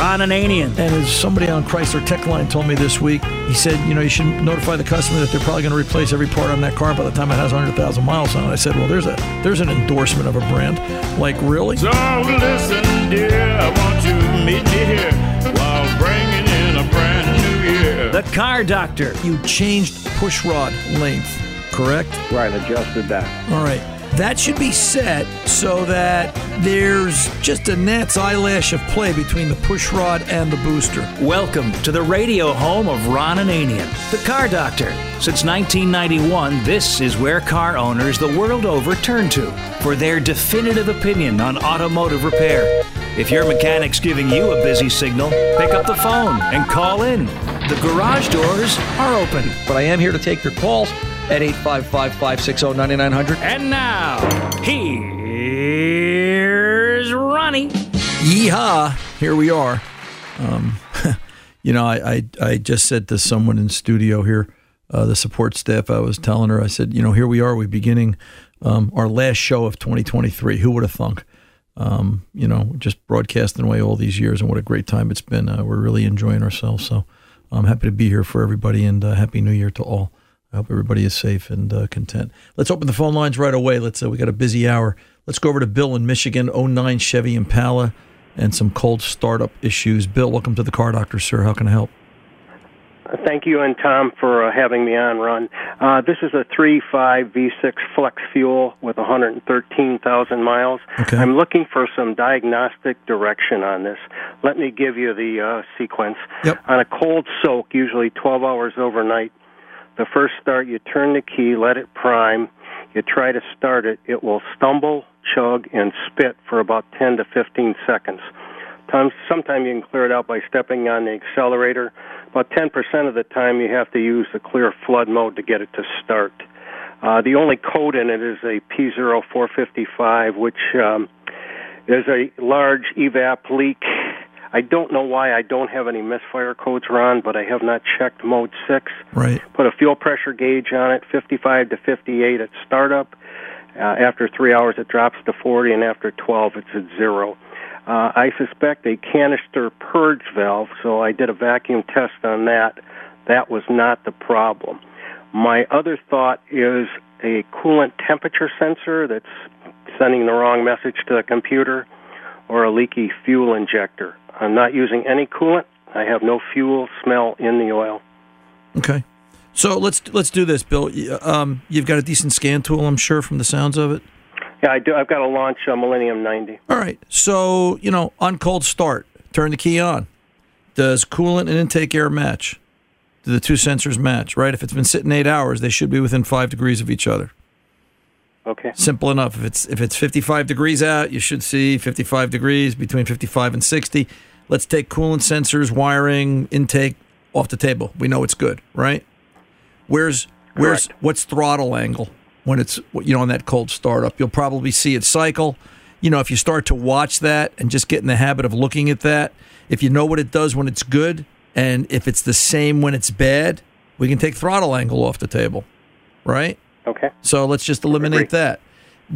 Ron Ananian. And as somebody on Chrysler Tech Line told me this week, he said, you know, you should notify the customer that they're probably going to replace every part on that car by the time it has 100,000 miles on it. I said, well, there's a there's an endorsement of a brand. Like, really? So listen, dear, I want you to meet me here while bringing in a brand new year. The Car Doctor. You changed push rod length, correct? Right, adjusted that. All right. That should be set so that there's just a gnat's eyelash of play between the push rod and the booster. Welcome to the radio home of Ron Ananian, the Car Doctor. Since 1991, this is where car owners the world over turn to for their definitive opinion on automotive repair. If your mechanic's giving you a busy signal, pick up the phone and call in. The garage doors are open. But I am here to take your calls at 855 560 9900. And now, here's Ronnie. Yeehaw! Here we are. Um, you know, I, I, I just said to someone in studio here, uh, the support staff, I was telling her, I said, you know, here we are, we're beginning um, our last show of 2023. Who would have thunk? Um, you know, just broadcasting away all these years, and what a great time it's been. Uh, we're really enjoying ourselves. So I'm happy to be here for everybody, and uh, happy New Year to all. I hope everybody is safe and uh, content. Let's open the phone lines right away. Let's. Uh, we got a busy hour. Let's go over to Bill in Michigan, 09 Chevy Impala, and some cold startup issues. Bill, welcome to the Car Doctor, sir. How can I help? Thank you and Tom for uh, having me on, Ron. Uh, this is a 3.5 V6 flex fuel with 113,000 miles. Okay. I'm looking for some diagnostic direction on this. Let me give you the uh, sequence. Yep. On a cold soak, usually 12 hours overnight, the first start, you turn the key, let it prime. You try to start it, it will stumble, chug, and spit for about 10 to 15 seconds. Sometimes you can clear it out by stepping on the accelerator. About 10% of the time, you have to use the clear flood mode to get it to start. Uh, the only code in it is a P0455, which um, is a large evap leak. I don't know why I don't have any misfire codes, Ron, but I have not checked mode 6. Right. Put a fuel pressure gauge on it, 55 to 58 at startup. Uh, after three hours, it drops to 40, and after 12, it's at zero. Uh, I suspect a canister purge valve, so I did a vacuum test on that. That was not the problem. My other thought is a coolant temperature sensor that's sending the wrong message to the computer, or a leaky fuel injector. I'm not using any coolant. I have no fuel smell in the oil. Okay. So let's let's do this, Bill. Um, you've got a decent scan tool, I'm sure, from the sounds of it. Yeah, I do. I've got to launch a Millennium 90. All right. So, you know, on cold start, turn the key on. Does coolant and intake air match? Do the two sensors match, right? If it's been sitting eight hours, they should be within five degrees of each other. Okay. Simple enough. If it's if it's 55 degrees out, you should see 55 degrees between 55 and 60. Let's take coolant sensors, wiring, intake off the table. We know it's good, right? Where's where's Correct. what's throttle angle when it's you know on that cold startup? You'll probably see it cycle. You know, if you start to watch that and just get in the habit of looking at that, if you know what it does when it's good and if it's the same when it's bad, we can take throttle angle off the table, right? Okay. So let's just eliminate that.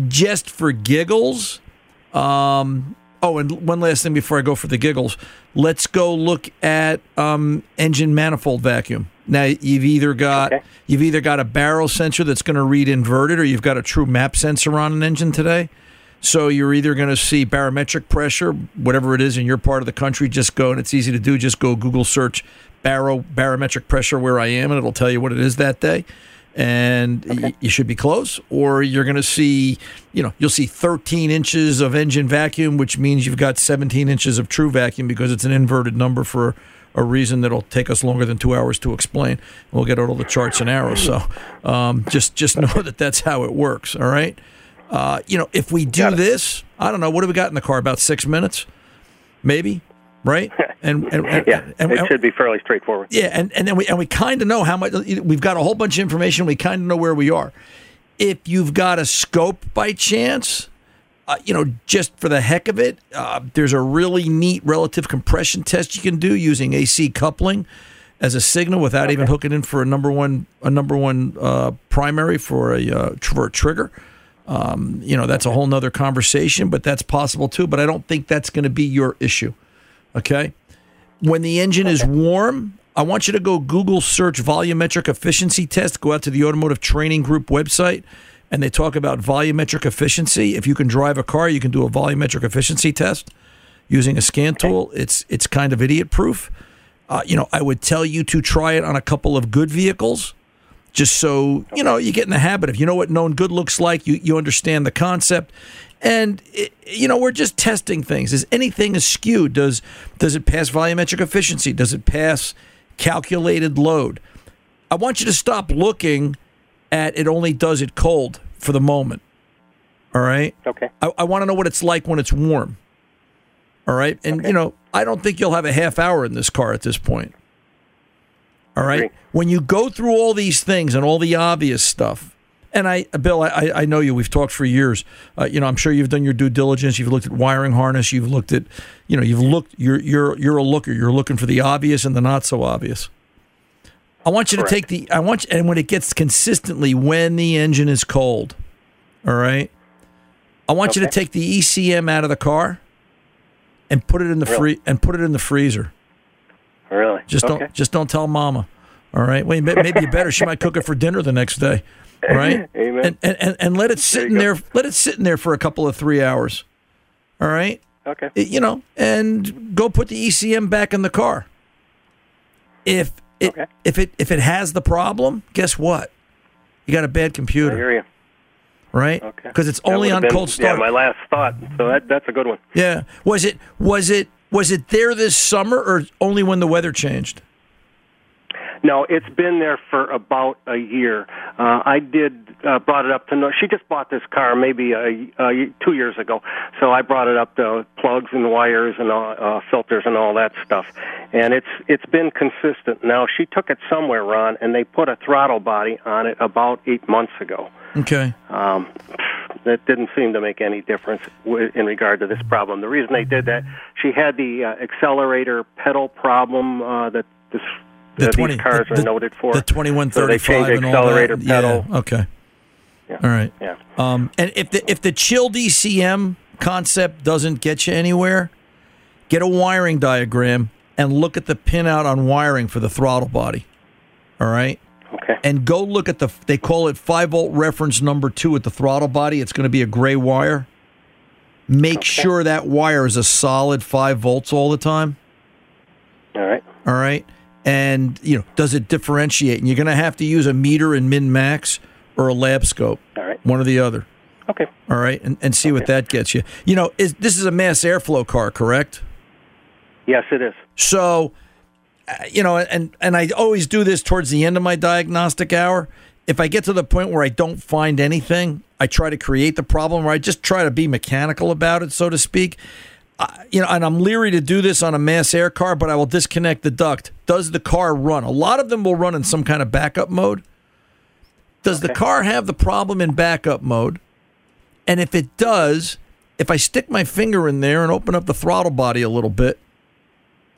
Just for giggles. Um, oh, and one last thing before I go for the giggles. Let's go look at um, engine manifold vacuum. Now you've either got Okay. you've either got a baro sensor that's going to read inverted, or you've got a true map sensor on an engine today. So you're either going to see barometric pressure, whatever it is in your part of the country. Just go, and it's easy to do. Just go Google search baro barometric pressure where I am, and it'll tell you what it is that day. And y- you should be close, or you're going to see, you know, you'll see 13 inches of engine vacuum, which means you've got 17 inches of true vacuum because it's an inverted number for a reason that'll take us longer than two hours to explain. We'll get all the charts and arrows. So um, just just know that that's how it works. All right. Uh, you know, if we do this, I don't know. What do we got in the car? About six minutes, maybe, right? And and, and, Yeah, and, it should be fairly straightforward. yeah, and, and then we and we kind of know how much we've got a whole bunch of information. We kind of know where we are. If you've got a scope by chance, uh, you know, just for the heck of it, uh, there's a really neat relative compression test you can do using AC coupling as a signal without even hooking in for a number one a number one uh, primary for a uh, for a trigger. Um, you know, that's a whole nother conversation, but that's possible too. But I don't think that's going to be your issue. Okay when the engine is warm, I want you to go Google search volumetric efficiency test. Go out to the Automotive Training Group website, and they talk about volumetric efficiency. If you can drive a car, you can do a volumetric efficiency test using a scan tool. It's it's kind of idiot proof. Uh, you know, I would tell you to try it on a couple of good vehicles, just so you know you get in the habit of you know what known good looks like. You you understand the concept, and it, you know we're just testing things. Is anything askew? Does does it pass volumetric efficiency? Does it pass calculated load? I want you to stop looking at it. Only does it cold for the moment. All right. Okay. I, I want to know what it's like when it's warm. All right. And, you know, I don't think you'll have a half hour in this car at this point. All right. When you go through all these things and all the obvious stuff, and I, Bill, I, I know you. We've talked for years. Uh, you know, I'm sure you've done your due diligence. You've looked at wiring harness. You've looked at, you know, you've looked. You're you're you're a looker. You're looking for the obvious and the not so obvious. I want you to take the. I want you, and when it gets consistently when the engine is cold, all right. I want you to take the ECM out of the car and put it in the free and put it in the freezer. Really? Just okay. don't just don't tell mama. All right. Well, maybe you better. She might cook it for dinner the next day. Right. Amen. And, and and and let it sit There in you there. Let it sit in there for a couple of three hours. All right. Okay. It- you know, and go put the ECM back in the car. If it Okay. if it if it has the problem, guess what? You got a bad computer. I hear you. right? Okay. Because it's only on been- cold start. Yeah, my last thought. So that that's a good one. Yeah. Was it was it was it there this summer or only when the weather changed? No, it's been there for about a year. Uh, I did uh, brought it up to know. She just bought this car maybe a, a, two years ago, so I brought it up to plugs and wires and all, uh, filters and all that stuff. And it's it's been consistent. Now she took it somewhere, Ron, and they put a throttle body on it about eight months ago. Okay. Um, that didn't seem to make any difference w- in regard to this problem. The reason they did that, she had the uh, accelerator pedal problem uh, that this The uh, 20 these cars the, are noted for. The twenty one So they thirty five changed and the all that. pedal. Yeah. Okay. Yeah. All right. Yeah. Um, and if the if the chilled ECM concept doesn't get you anywhere, get a wiring diagram and look at the pinout on wiring for the throttle body. All right. Okay. And go look at the they call it five volt reference number two at the throttle body. It's going to be a gray wire. Make sure that wire is a solid five volts all the time. All right. All right. And, you know, does it differentiate? And you're going to have to use a meter and min max or a lab scope, All right. one or the other. Okay. All right, and, and see what that gets you. You know, is this is a mass airflow car, correct? Yes, it is. So, uh, you know, and and I always do this towards the end of my diagnostic hour. If I get to the point where I don't find anything, I try to create the problem, or I just try to be mechanical about it, so to speak. You know, and I'm leery to do this on a mass air car, but I will disconnect the duct. Does the car run? A lot of them will run in some kind of backup mode. Does the car have the problem in backup mode? And if it does, if I stick my finger in there and open up the throttle body a little bit,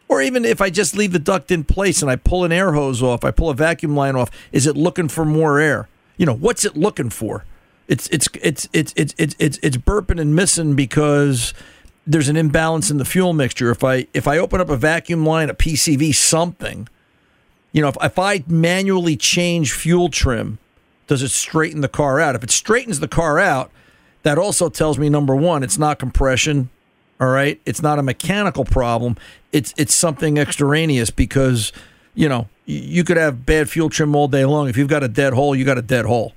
or even if I just leave the duct in place and I pull an air hose off, I pull a vacuum line off, is it looking for more air? You know, what's it looking for? It's it's it's it's it's it's it's, it's burping and missing because there's an imbalance in the fuel mixture. If I if I open up a vacuum line, a PCV, something, you know, if, if I manually change fuel trim, does it straighten the car out? If it straightens the car out, that also tells me number one, it's not compression. All right, it's not a mechanical problem. It's it's something extraneous because you know you could have bad fuel trim all day long. If you've got a dead hole, you got a dead hole.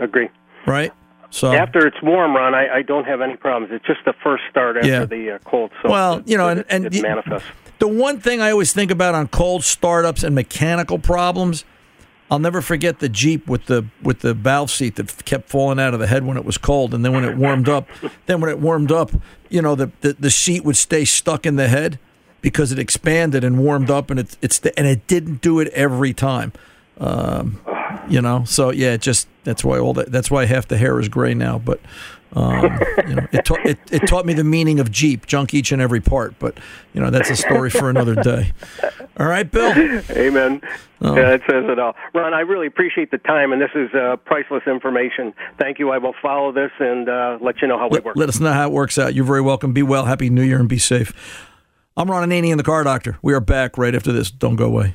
Agree. Right. So after it's warm, Ron, I, I don't have any problems. It's just the first start after Yeah. the uh, cold. So Well, you know, and- it, and it the- manifests. The one thing I always think about on cold startups and mechanical problems, I'll never forget the Jeep with the with the valve seat that kept falling out of the head when it was cold, and then when it warmed up, then when it warmed up, you know, the, the the seat would stay stuck in the head because it expanded and warmed up, and it it's and it didn't do it every time. Um, you know, so yeah, it just that's why all that that's why half the hair is gray now, but. Um, you know, it, ta- it it taught me the meaning of Jeep, junk each and every part. But you know, that's a story for another day. All right, Bill. Amen. Oh. Yeah, it says it all. Ron, I really appreciate the time, and this is uh, priceless information. Thank you. I will follow this and uh, let you know how we Let, work. let us know how it works out. You're very welcome. Be well. Happy New Year and be safe. I'm Ron Ananian and the Car Doctor. We are back right after this. Don't go away.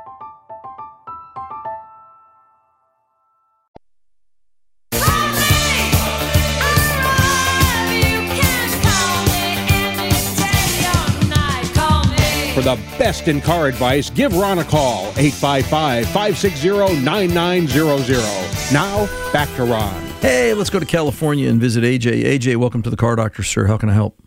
For the best in car advice, give Ron a call, 855 560 9900. Now, back to Ron. Hey, let's go to California and visit AJ. AJ, welcome to the Car Doctor, sir. How can I help?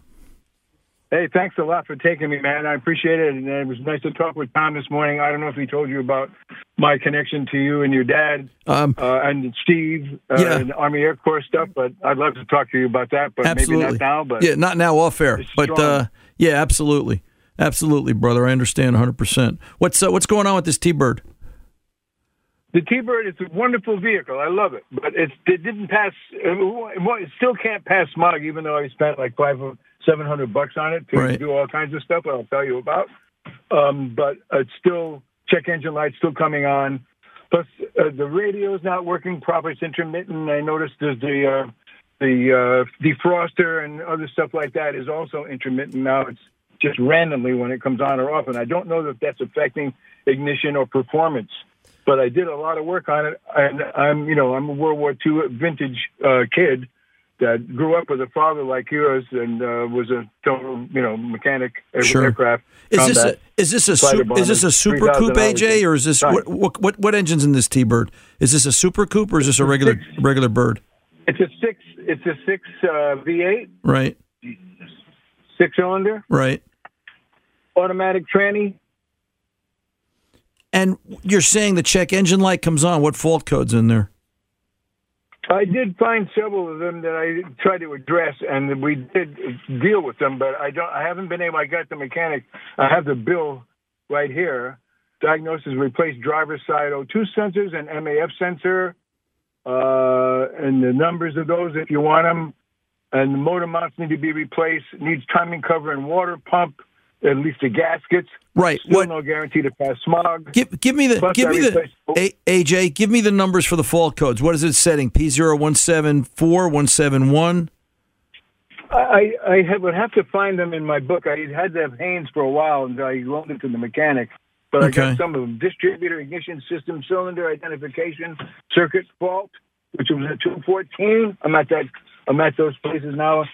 Hey, thanks a lot for taking me, man. I appreciate it. And it was nice to talk with Tom this morning. I don't know if he told you about my connection to you and your dad Um, uh, and Steve uh, Yeah. and Army Air Corps stuff, but I'd love to talk to you about that, but absolutely. maybe not now. But yeah, not now off air, but uh, yeah, absolutely, absolutely, brother. I understand 100. percent What's uh, what's going on with this T-bird? the T-Bird is a wonderful vehicle. I love it, but it's, it didn't pass. It still can't pass smog, even though I spent like five, seven hundred bucks on it to Right. do all kinds of stuff. I'll tell you about. Um, but it's still check engine light still coming on. Plus, uh, the radio's not working properly. It's intermittent. I noticed there's the uh, the uh, defroster and other stuff like that is also intermittent now. It's just randomly when it comes on or off, and I don't know that that's affecting ignition or performance. But I did a lot of work on it, and I'm you know I'm a World War II vintage uh, kid that grew up with a father like yours and uh, was a total you know mechanic Sure. aircraft. Is this a, is this a super, is this a super coupe AJ or is this what, what what what engine's in this T-Bird? Is this a super coupe or is this a regular regular bird? It's a six. It's a six uh, V8, Right, six cylinder, right. Automatic tranny. And you're saying the check engine light comes on. What fault code's in there? I did find several of them that I tried to address, and we did deal with them. But I don't. I haven't been able. I got the mechanic. I have the bill right here. Diagnosis: replaced driver's side O2 sensors and MAF sensor, uh, and the numbers of those if you want them. And the motor mounts need to be replaced. Needs timing cover and water pump. At least the gaskets. Right. Still What? no guarantee to pass smog. Give give me the Plus give me the A, AJ. Give me the numbers for the fault codes. What is it setting? P zero one seven four one seven one. I, I have, would have to find them in my book. I had to have Haynes for a while until I loaned it to the mechanic. But I Okay. got some of them. Distributor ignition system cylinder identification circuit fault, which was at 214. I'm at that. I'm at those places now,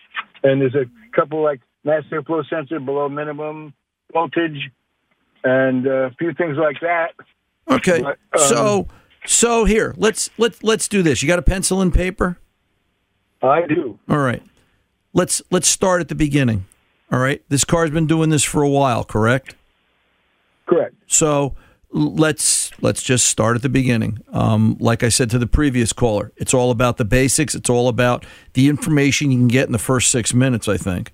and there's a couple like mass airflow sensor below minimum voltage, and uh, a few things like that. Okay. But, um, so so here let's let's let's do this. You got a pencil and paper? I do. All right. Let's let's start at the beginning. All right. This car's been doing this for a while, correct? Correct. So let's let's just start at the beginning. Um, like I said to the previous caller, it's all about the basics. It's all about the information you can get in the first six minutes. I think.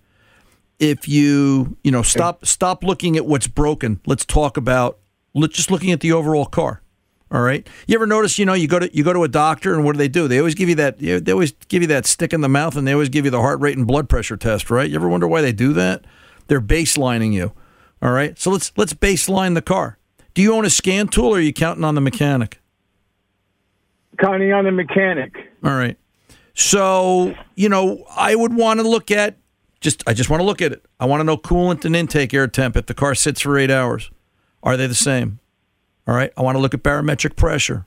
If you you know stop stop looking at what's broken, let's talk about let just looking at the overall car. All right. You ever notice? You know, you go to you go to a doctor, and what do they do? They always give you that. They always give you that stick in the mouth, and they always give you the heart rate and blood pressure test. Right? You ever wonder why they do that? They're baselining you. All right. So let's let's baseline the car. Do you own a scan tool, or are you counting on the mechanic? Counting on the mechanic. All right. So you know, I would want to look at just. I just want to look at it. I want to know coolant and intake air temp. If the car sits for eight hours, are they the same? All right. I want to look at barometric pressure.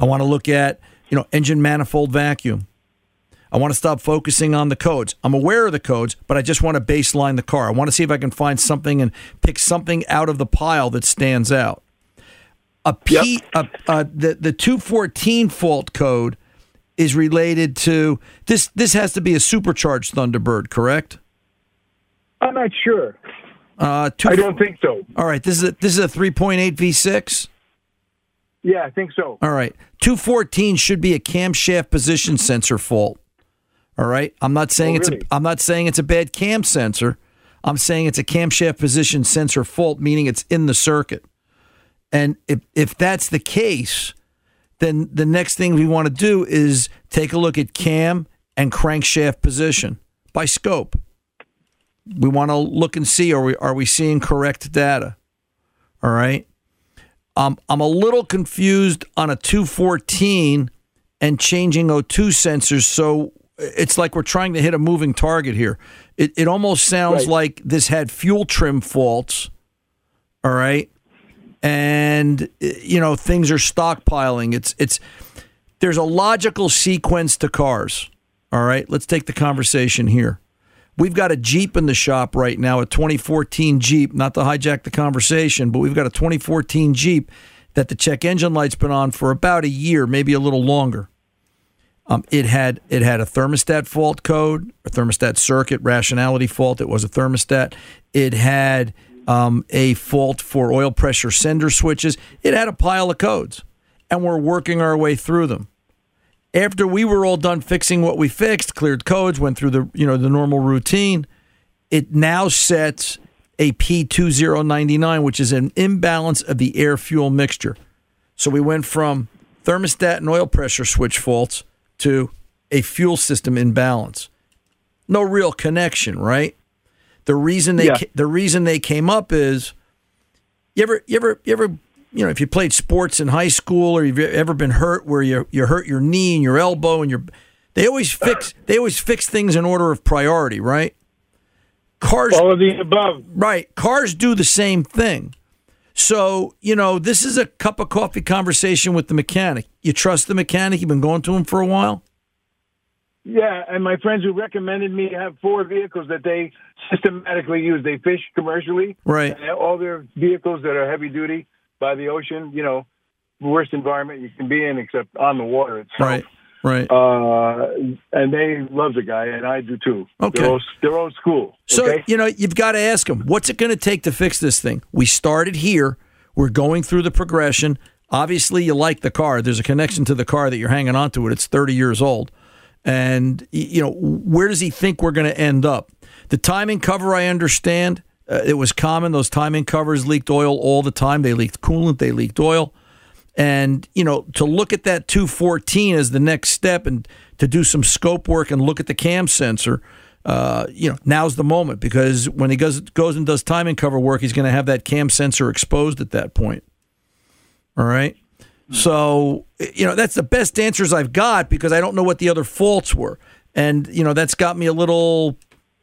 I want to look at you know engine manifold vacuum. I want to stop focusing on the codes. I'm aware of the codes, but I just want to baseline the car. I want to see if I can find something and pick something out of the pile that stands out. A P, a, uh, the the 214 fault code is related to this. This has to be a supercharged Thunderbird, correct? I'm not sure. Uh, two, I don't think so. All right, this is a, this is a 3.8 V6. Yeah, I think so. All right. 214 should be a camshaft position sensor fault. All right. I'm not saying Oh, it's really? a I'm not saying it's a bad cam sensor. I'm saying it's a camshaft position sensor fault, meaning it's in the circuit. And if if that's the case, then the next thing we want to do is take a look at cam and crankshaft position by scope. We want to look and see are we are we seeing correct data? All right. Um, I'm a little confused on a 214 and changing O2 sensors. So it's like we're trying to hit a moving target here. It, it almost sounds Right. like this had fuel trim faults. All right. And, you know, things are stockpiling. It's, it's, there's a logical sequence to cars. All right. Let's take the conversation here. We've got a Jeep in the shop right now, a 2014 Jeep, not to hijack the conversation, but we've got a 2014 Jeep that the check engine light's been on for about a year, maybe a little longer. Um, it had it had a thermostat fault code, a thermostat circuit rationality fault. It was a thermostat. It had um, a fault for oil pressure sender switches. It had a pile of codes, and we're working our way through them after we were all done fixing what we fixed, cleared codes, went through the you know the normal routine, it now sets a P2099, which is an imbalance of the air fuel mixture. So we went from thermostat and oil pressure switch faults to a fuel system imbalance. No real connection, right? The reason they Yeah. ca- the reason they came up is you ever you ever you ever you know if you played sports in high school or you've ever been hurt where you you hurt your knee and your elbow and your they always fix they always fix things in order of priority, right? Cars All of the above. Right. Cars do the same thing. So, you know, this is a cup of coffee conversation with the mechanic. You trust the mechanic? You've been going to him for a while? Yeah, and my friends who recommended me have four vehicles that they systematically use. They fish commercially. Right. All their vehicles that are heavy duty by the ocean, you know, worst environment you can be in except on the water itself. Right. Right. Uh, and they love the guy, and I do too. Okay. They're old, they're old school. So, okay? you know, you've got to ask them, what's it going to take to fix this thing? We started here. We're going through the progression. Obviously, you like the car. There's a connection to the car that you're hanging on to it. It's 30 years old. And, you know, where does he think we're going to end up? The timing cover, I understand. Uh, it was common. Those timing covers leaked oil all the time. They leaked coolant, they leaked oil. And, you know, to look at that 214 as the next step and to do some scope work and look at the cam sensor, uh, you know, now's the moment because when he goes goes and does timing cover work, he's going to have that cam sensor exposed at that point. All right. So, you know, that's the best answers I've got because I don't know what the other faults were. And, you know, that's got me a little,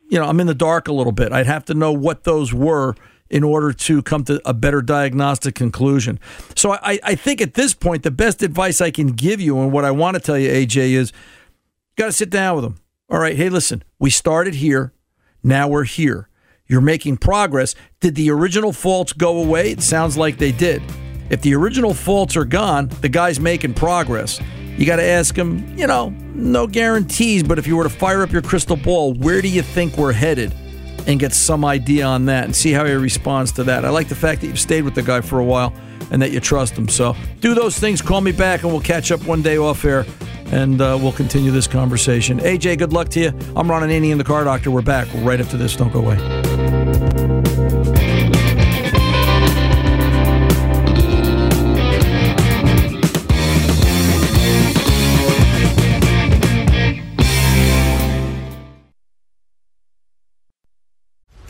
you know, I'm in the dark a little bit. I'd have to know what those were in order to come to a better diagnostic conclusion. So I, I think at this point, the best advice I can give you and what I want to tell you, AJ, is you got to sit down with them. All right, hey, listen, we started here. Now we're here. You're making progress. Did the original faults go away? It sounds like they did. If the original faults are gone, the guy's making progress. You got to ask him, you know, no guarantees, but if you were to fire up your crystal ball, where do you think we're headed? And get some idea on that and see how he responds to that. I like the fact that you've stayed with the guy for a while and that you trust him. So do those things, call me back, and we'll catch up one day off air and uh, we'll continue this conversation. AJ, good luck to you. I'm Ron Ananian and the Car Doctor. We're back right after this. Don't go away.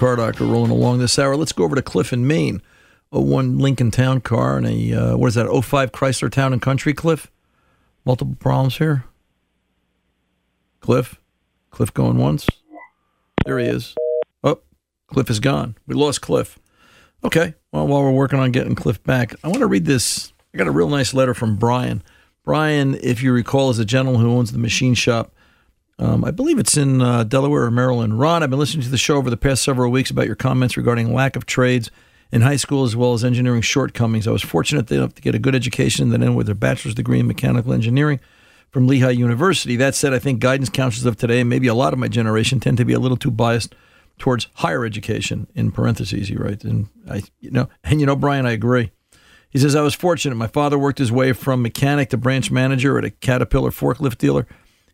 Car Doctor, rolling along this hour. Let's go over to Cliff in Maine. 01 Lincoln Town car and a, uh, what is that, 05 Chrysler Town and Country, Cliff? Multiple problems here. Cliff? Cliff going once? There he is. Oh, Cliff is gone. We lost Cliff. Okay. Well, while we're working on getting Cliff back, I want to read this. I got a real nice letter from Brian. Brian, if you recall, is a gentleman who owns the machine shop. Um, I believe it's in uh, Delaware or Maryland. Ron, I've been listening to the show over the past several weeks about your comments regarding lack of trades in high school as well as engineering shortcomings. I was fortunate enough to get a good education and then end with a bachelor's degree in mechanical engineering from Lehigh University. That said, I think guidance counselors of today, maybe a lot of my generation, tend to be a little too biased towards higher education. In parentheses, he writes, and I, you know, and you know, Brian, I agree. He says I was fortunate. My father worked his way from mechanic to branch manager at a Caterpillar forklift dealer.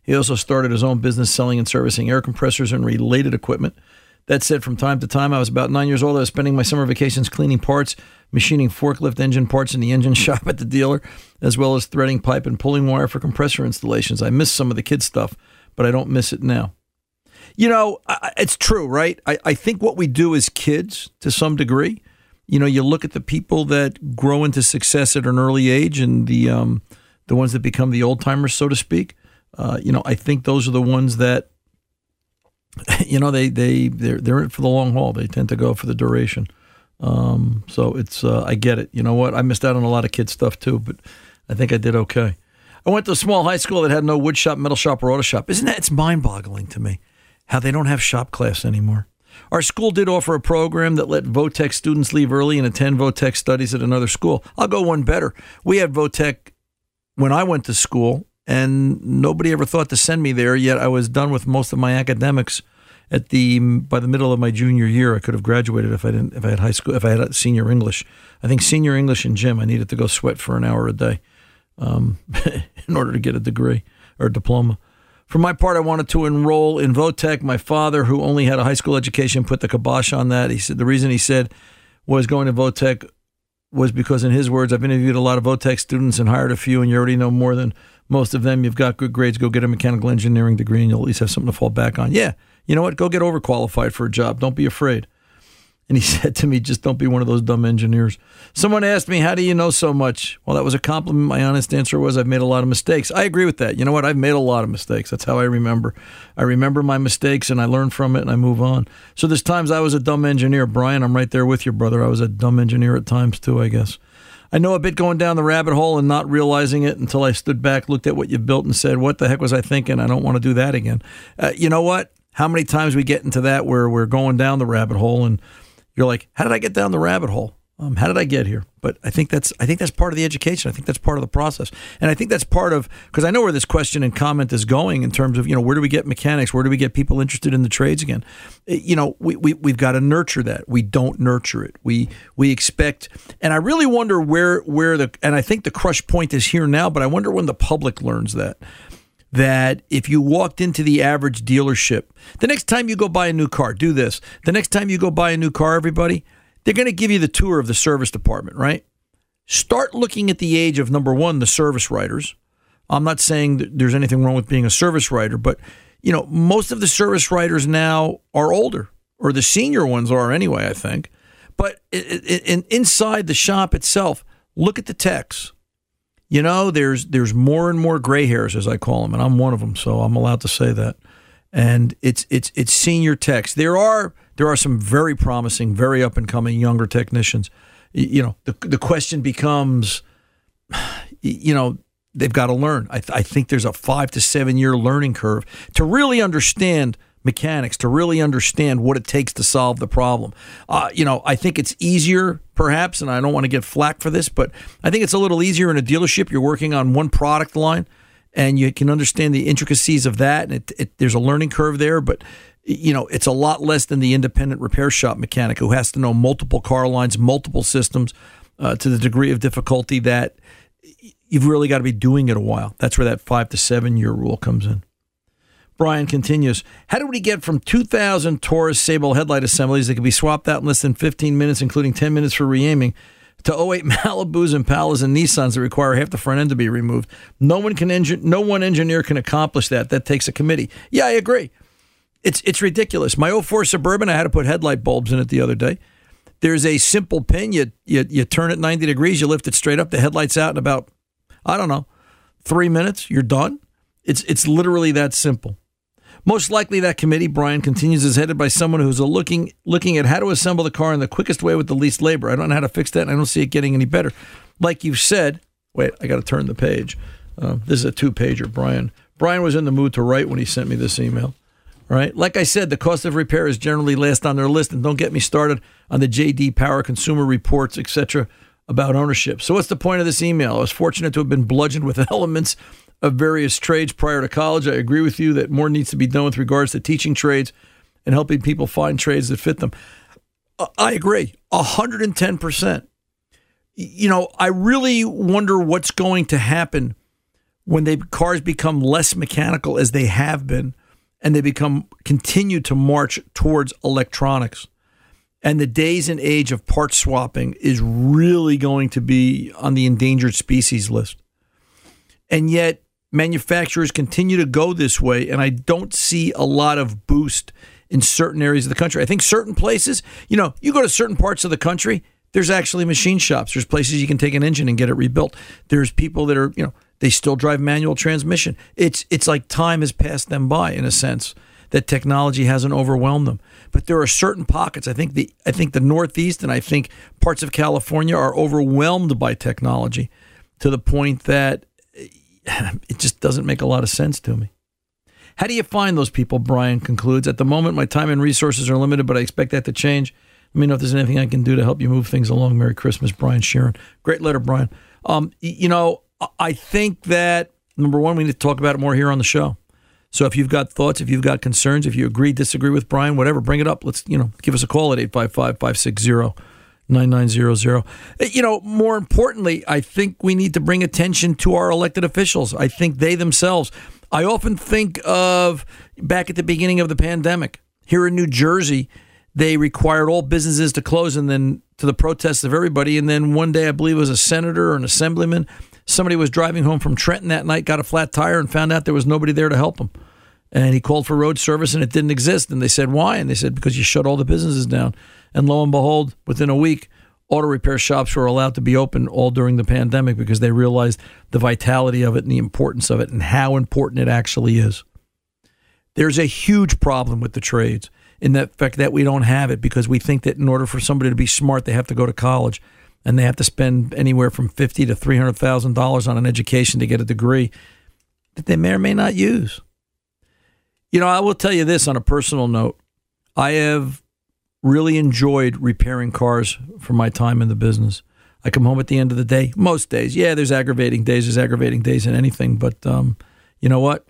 He also started his own business selling and servicing air compressors and related equipment. That said, from time to time, I was about nine years old. I was spending my summer vacations cleaning parts, machining forklift engine parts in the engine shop at the dealer, as well as threading pipe and pulling wire for compressor installations. I miss some of the kid stuff, but I don't miss it now. You know, it's true, right? I, I think what we do as kids, to some degree, you know, you look at the people that grow into success at an early age, and the um, the ones that become the old timers, so to speak. Uh, you know, I think those are the ones that, you know, they they they're they're in for the long haul. They tend to go for the duration. Um, so it's uh, I get it. You know what? I missed out on a lot of kid stuff too, but I think I did okay. I went to a small high school that had no wood shop, metal shop, or auto shop. Isn't that? It's mind boggling to me how they don't have shop class anymore. Our school did offer a program that let Votech students leave early and attend Votech studies at another school. I'll go one better. We had Votech when I went to school, and nobody ever thought to send me there. Yet I was done with most of my academics at the by the middle of my junior year. I could have graduated if I didn't if I had high school if I had senior English. I think senior English and gym I needed to go sweat for an hour a day um, in order to get a degree or diploma. For my part, I wanted to enroll in Votech. My father, who only had a high school education, put the kibosh on that. He said the reason he said was going to Votech was because, in his words, I've interviewed a lot of Votech students and hired a few, and you already know more than most of them. You've got good grades. Go get a mechanical engineering degree, and you'll at least have something to fall back on. Yeah, you know what? Go get overqualified for a job. Don't be afraid. And he said to me, just don't be one of those dumb engineers. Someone asked me, how do you know so much? Well, that was a compliment. My honest answer was, I've made a lot of mistakes. I agree with that. You know what? I've made a lot of mistakes. That's how I remember. I remember my mistakes and I learn from it and I move on. So there's times I was a dumb engineer. Brian, I'm right there with you, brother. I was a dumb engineer at times too, I guess. I know a bit going down the rabbit hole and not realizing it until I stood back, looked at what you built, and said, What the heck was I thinking? I don't want to do that again. Uh, you know what? How many times we get into that where we're going down the rabbit hole and you're like, how did I get down the rabbit hole? Um, how did I get here? But I think that's I think that's part of the education. I think that's part of the process, and I think that's part of because I know where this question and comment is going in terms of you know where do we get mechanics? Where do we get people interested in the trades again? Eh, you know, we, we we've got to nurture that. We don't nurture it. We we expect, and I really wonder where where the and I think the crush point is here now. But I wonder when the public learns that that if you walked into the average dealership, the next time you go buy a new car, do this. The next time you go buy a new car, everybody, they're going to give you the tour of the service department, right? Start looking at the age of number one, the service writers. I'm not saying there's anything wrong with being a service writer, but you know, most of the service writers now are older, or the senior ones are anyway, I think. But in, inside the shop itself, look at the techs you know, there's there's more and more gray hairs, as I call them, and I'm one of them, so I'm allowed to say that. And it's it's it's senior techs. There are there are some very promising, very up and coming younger technicians. You know, the the question becomes, you know, they've got to learn. I, th- I think there's a five to seven year learning curve to really understand mechanics to really understand what it takes to solve the problem. Uh, you know, I think it's easier, perhaps, and I don't want to get flack for this, but I think it's a little easier in a dealership. You're working on one product line, and you can understand the intricacies of that. And it, it, there's a learning curve there, but you know, it's a lot less than the independent repair shop mechanic who has to know multiple car lines, multiple systems, uh, to the degree of difficulty that you've really got to be doing it a while. That's where that five to seven year rule comes in. Brian continues, How did we get from 2,000 Taurus Sable headlight assemblies that could be swapped out in less than 15 minutes, including 10 minutes for reaiming, to 08 Malibus, and Impalas, and Nissans that require half the front end to be removed? No one can engin- no one engineer can accomplish that. That takes a committee. Yeah, I agree. It's it's ridiculous. My 04 Suburban, I had to put headlight bulbs in it the other day. There's a simple pin. You, you you turn it 90 degrees. You lift it straight up. The headlights out in about I don't know three minutes. You're done. It's it's literally that simple. Most likely, that committee, Brian continues, is headed by someone who's looking looking at how to assemble the car in the quickest way with the least labor. I don't know how to fix that, and I don't see it getting any better. Like you said, wait, I got to turn the page. Uh, this is a two pager, Brian. Brian was in the mood to write when he sent me this email. Right, like I said, the cost of repair is generally last on their list, and don't get me started on the JD Power Consumer Reports, etc., about ownership. So, what's the point of this email? I was fortunate to have been bludgeoned with elements of various trades prior to college. I agree with you that more needs to be done with regards to teaching trades and helping people find trades that fit them. Uh, I agree, hundred and ten percent. You know, I really wonder what's going to happen when the cars become less mechanical as they have been and they become continue to march towards electronics. And the days and age of part swapping is really going to be on the endangered species list. And yet, manufacturers continue to go this way, and I don't see a lot of boost in certain areas of the country. I think certain places, you know, you go to certain parts of the country, there's actually machine shops. There's places you can take an engine and get it rebuilt. There's people that are, you know, they still drive manual transmission. It's it's like time has passed them by in a sense that technology hasn't overwhelmed them. But there are certain pockets. I think the I think the Northeast and I think parts of California are overwhelmed by technology to the point that it just doesn't make a lot of sense to me. How do you find those people? Brian concludes. At the moment, my time and resources are limited, but I expect that to change. Let me know if there's anything I can do to help you move things along. Merry Christmas, Brian Sharon. Great letter, Brian. Um, you know, I think that number one, we need to talk about it more here on the show. So if you've got thoughts, if you've got concerns, if you agree, disagree with Brian, whatever, bring it up. Let's, you know, give us a call at 855 560 9900. Eh, you know, more importantly, I think we need to bring attention to our elected officials. I think they themselves, I often think of back at the beginning of the pandemic here in New Jersey, they required all businesses to close and then to the protests of everybody. And then one day, I believe it was a senator or an assemblyman somebody was driving home from Trenton that night, got a flat tire, and found out there was nobody there to help him. And he called for road service, and it didn't exist. And they said, "Why?" And they said, "Because you shut all the businesses down." And lo and behold, within a week, auto repair shops were allowed to be open all during the pandemic because they realized the vitality of it and the importance of it and how important it actually is. There's a huge problem with the trades in the fact that we don't have it because we think that in order for somebody to be smart, they have to go to college and they have to spend anywhere from fifty to three hundred thousand dollars on an education to get a degree that they may or may not use. You know, I will tell you this on a personal note. I have really enjoyed repairing cars for my time in the business. I come home at the end of the day, most days. Yeah, there's aggravating days, there's aggravating days in anything, but um, you know what?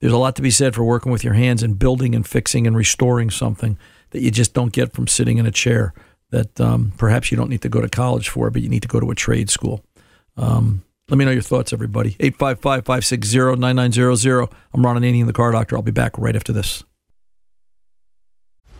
There's a lot to be said for working with your hands and building and fixing and restoring something that you just don't get from sitting in a chair that um, perhaps you don't need to go to college for, but you need to go to a trade school. Um, let me know your thoughts, everybody. 855 560 9900. I'm Ron Ananian, the car doctor. I'll be back right after this.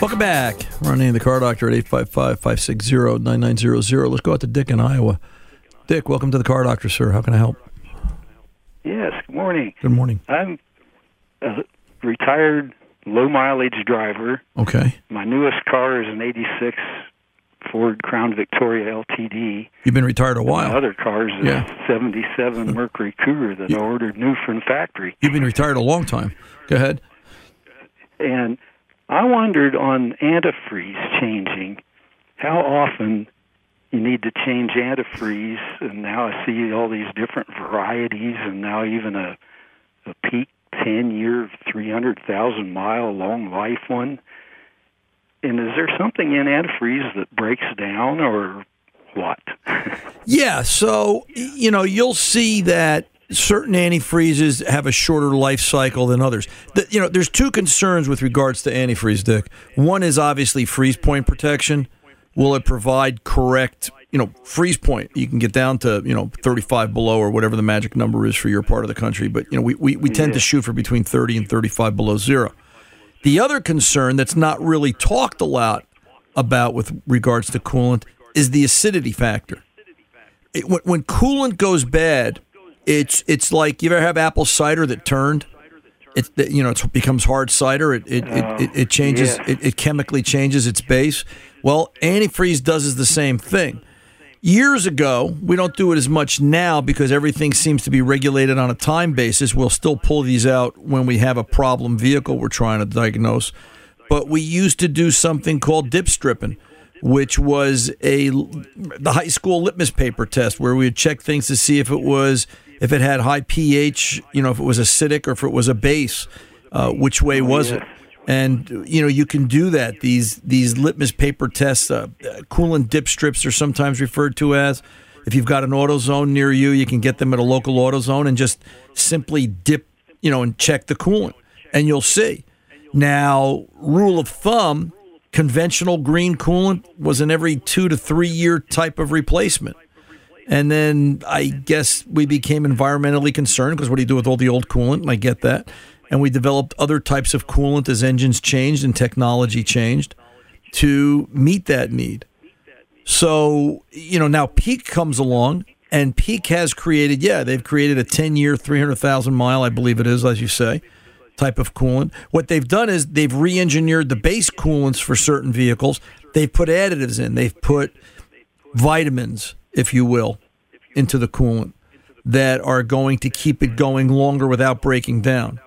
Welcome back. Running the car doctor at 855 560 9900. Let's go out to Dick in Iowa. Dick, welcome to the car doctor, sir. How can I help? Yes, good morning. Good morning. I'm a retired low mileage driver. Okay. My newest car is an 86 Ford Crown Victoria LTD. You've been retired a while. other cars, Yeah. a 77 Mercury Cougar that I ordered new from the factory. You've been retired a long time. Go ahead. And I wondered on antifreeze changing, how often you need to change antifreeze. And now I see all these different varieties, and now even a, a peak 10 year, 300,000 mile long life one. And is there something in antifreeze that breaks down or what? Yeah, so you know you'll see that certain antifreezes have a shorter life cycle than others. The, you know, there's two concerns with regards to antifreeze, Dick. One is obviously freeze point protection. Will it provide correct, you know, freeze point? You can get down to you know 35 below or whatever the magic number is for your part of the country, but you know we we, we tend to shoot for between 30 and 35 below zero. The other concern that's not really talked a lot about with regards to coolant is the acidity factor. It, when, when coolant goes bad, it's it's like you ever have apple cider that turned. It you know it becomes hard cider. It it, it, oh, it, it changes. yes. It, it chemically changes its base. Well, antifreeze does is the same thing. Years ago, we don't do it as much now because everything seems to be regulated on a time basis. We'll still pull these out when we have a problem vehicle we're trying to diagnose. But we used to do something called dip stripping, which was a the high school litmus paper test where we would check things to see if it was if it had high pH, you know, if it was acidic or if it was a base. Uh, which way was it? And you know you can do that. These these litmus paper tests, uh, coolant dip strips are sometimes referred to as. If you've got an AutoZone near you, you can get them at a local AutoZone and just simply dip, you know, and check the coolant, and you'll see. Now, rule of thumb, conventional green coolant was an every two to three year type of replacement. And then I guess we became environmentally concerned because what do you do with all the old coolant? And I get that. And we developed other types of coolant as engines changed and technology changed to meet that need. So, you know, now Peak comes along and Peak has created, yeah, they've created a 10 year, 300,000 mile, I believe it is, as you say, type of coolant. What they've done is they've re engineered the base coolants for certain vehicles. They've put additives in, they've put vitamins, if you will, into the coolant that are going to keep it going longer without breaking down.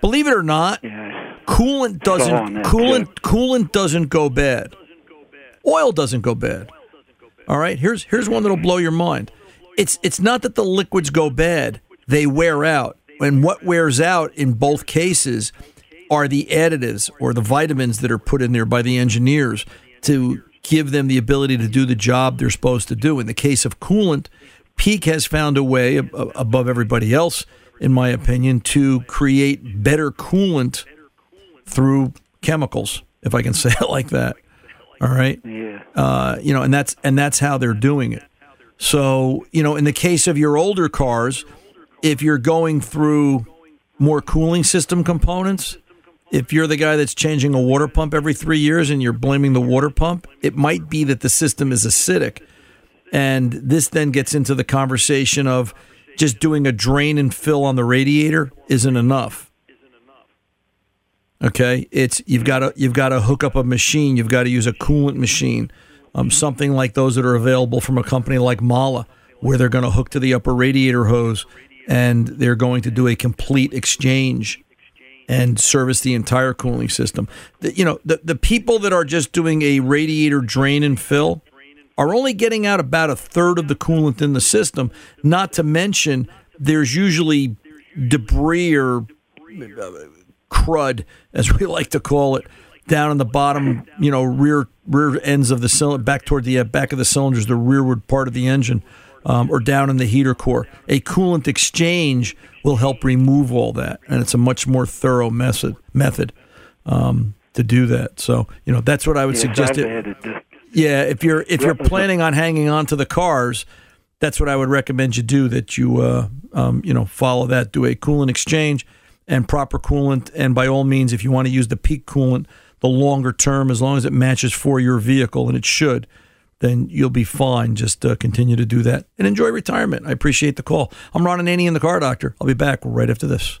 Believe it or not, coolant doesn't coolant coolant doesn't go bad. Oil doesn't go bad. All right, here's here's one that'll blow your mind. It's it's not that the liquids go bad; they wear out. And what wears out in both cases are the additives or the vitamins that are put in there by the engineers to give them the ability to do the job they're supposed to do. In the case of coolant, Peak has found a way above everybody else, in my opinion, to create better coolant through chemicals, if I can say it like that. All right. Yeah. Uh, you know, and that's and that's how they're doing it. So, you know, in the case of your older cars, if you're going through more cooling system components, if you're the guy that's changing a water pump every three years and you're blaming the water pump, it might be that the system is acidic. And this then gets into the conversation of just doing a drain and fill on the radiator isn't enough. Okay, it's you've got to you've got to hook up a machine. You've got to use a coolant machine, um, something like those that are available from a company like Mahle, where they're going to hook to the upper radiator hose and they're going to do a complete exchange and service the entire cooling system. The, you know, the, the people that are just doing a radiator drain and fill are only getting out about a third of the coolant in the system, not to mention there's usually debris or uh, crud, as we like to call it, down in the bottom, you know, rear rear ends of the cylinder, back toward the uh, back of the cylinders, the rearward part of the engine, um, or down in the heater core. A coolant exchange will help remove all that, and it's a much more thorough method method um, to do that. So, you know, that's what I would Yes, suggest. I've It, had it. Yeah, if you're if you're planning on hanging on to the cars, that's what I would recommend you do. That you uh, um, you know follow that, do a coolant exchange and proper coolant, and by all means, if you want to use the peak coolant, the longer term, as long as it matches for your vehicle, and it should, then you'll be fine. Just uh, continue to do that and enjoy retirement. I appreciate the call. I'm Ron Ananian, the car doctor. I'll be back right after this.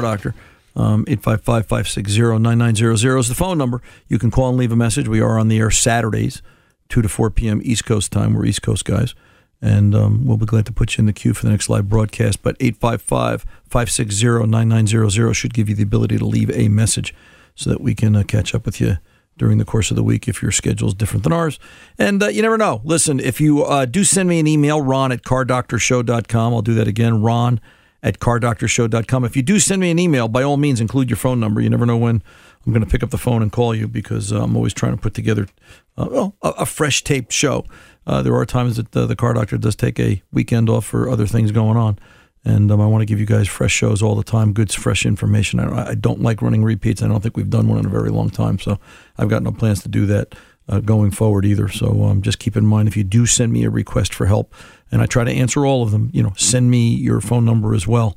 Doctor. Um, 855-560-9900 is the phone number. You can call and leave a message. We are on the air Saturdays, 2 to 4 p.m. East Coast time. We're East Coast guys. And um, we'll be glad to put you in the queue for the next live broadcast. But 855-560-9900 should give you the ability to leave a message so that we can uh, catch up with you during the course of the week if your schedule is different than ours. And uh, you never know. Listen, if you uh, do send me an email, ron at cardoctorshow.com. I'll do that again, ron at cardoctorshow.com. If you do send me an email, by all means, include your phone number. You never know when I'm going to pick up the phone and call you because uh, I'm always trying to put together uh, well, a, a fresh taped show. Uh, there are times that uh, the car doctor does take a weekend off for other things going on. And um, I want to give you guys fresh shows all the time, good, fresh information. I, I don't like running repeats. I don't think we've done one in a very long time. So I've got no plans to do that uh, going forward either. So um, just keep in mind if you do send me a request for help, and I try to answer all of them, you know, send me your phone number as well.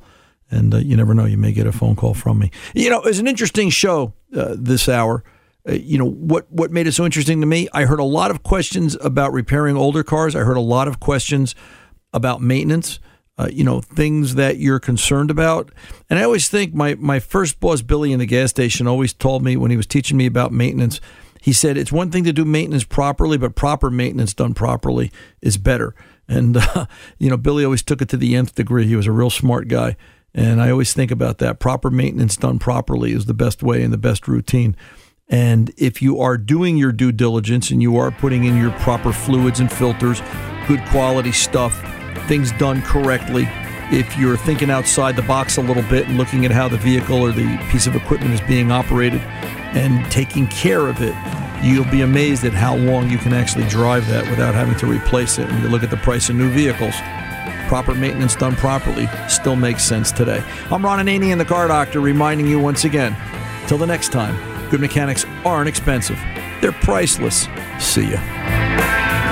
And uh, you never know, you may get a phone call from me. You know, it's an interesting show uh, this hour. Uh, you know what what made it so interesting to me? I heard a lot of questions about repairing older cars. I heard a lot of questions about maintenance. Uh, you know things that you're concerned about, and I always think my my first boss Billy in the gas station always told me when he was teaching me about maintenance. He said it's one thing to do maintenance properly, but proper maintenance done properly is better. And uh, you know Billy always took it to the nth degree. He was a real smart guy, and I always think about that. Proper maintenance done properly is the best way and the best routine. And if you are doing your due diligence and you are putting in your proper fluids and filters, good quality stuff, things done correctly, if you're thinking outside the box a little bit and looking at how the vehicle or the piece of equipment is being operated and taking care of it, you'll be amazed at how long you can actually drive that without having to replace it. When you look at the price of new vehicles, proper maintenance done properly still makes sense today. I'm Ron Ananian, the car doctor, reminding you once again till the next time, good mechanics aren't expensive, they're priceless. See ya.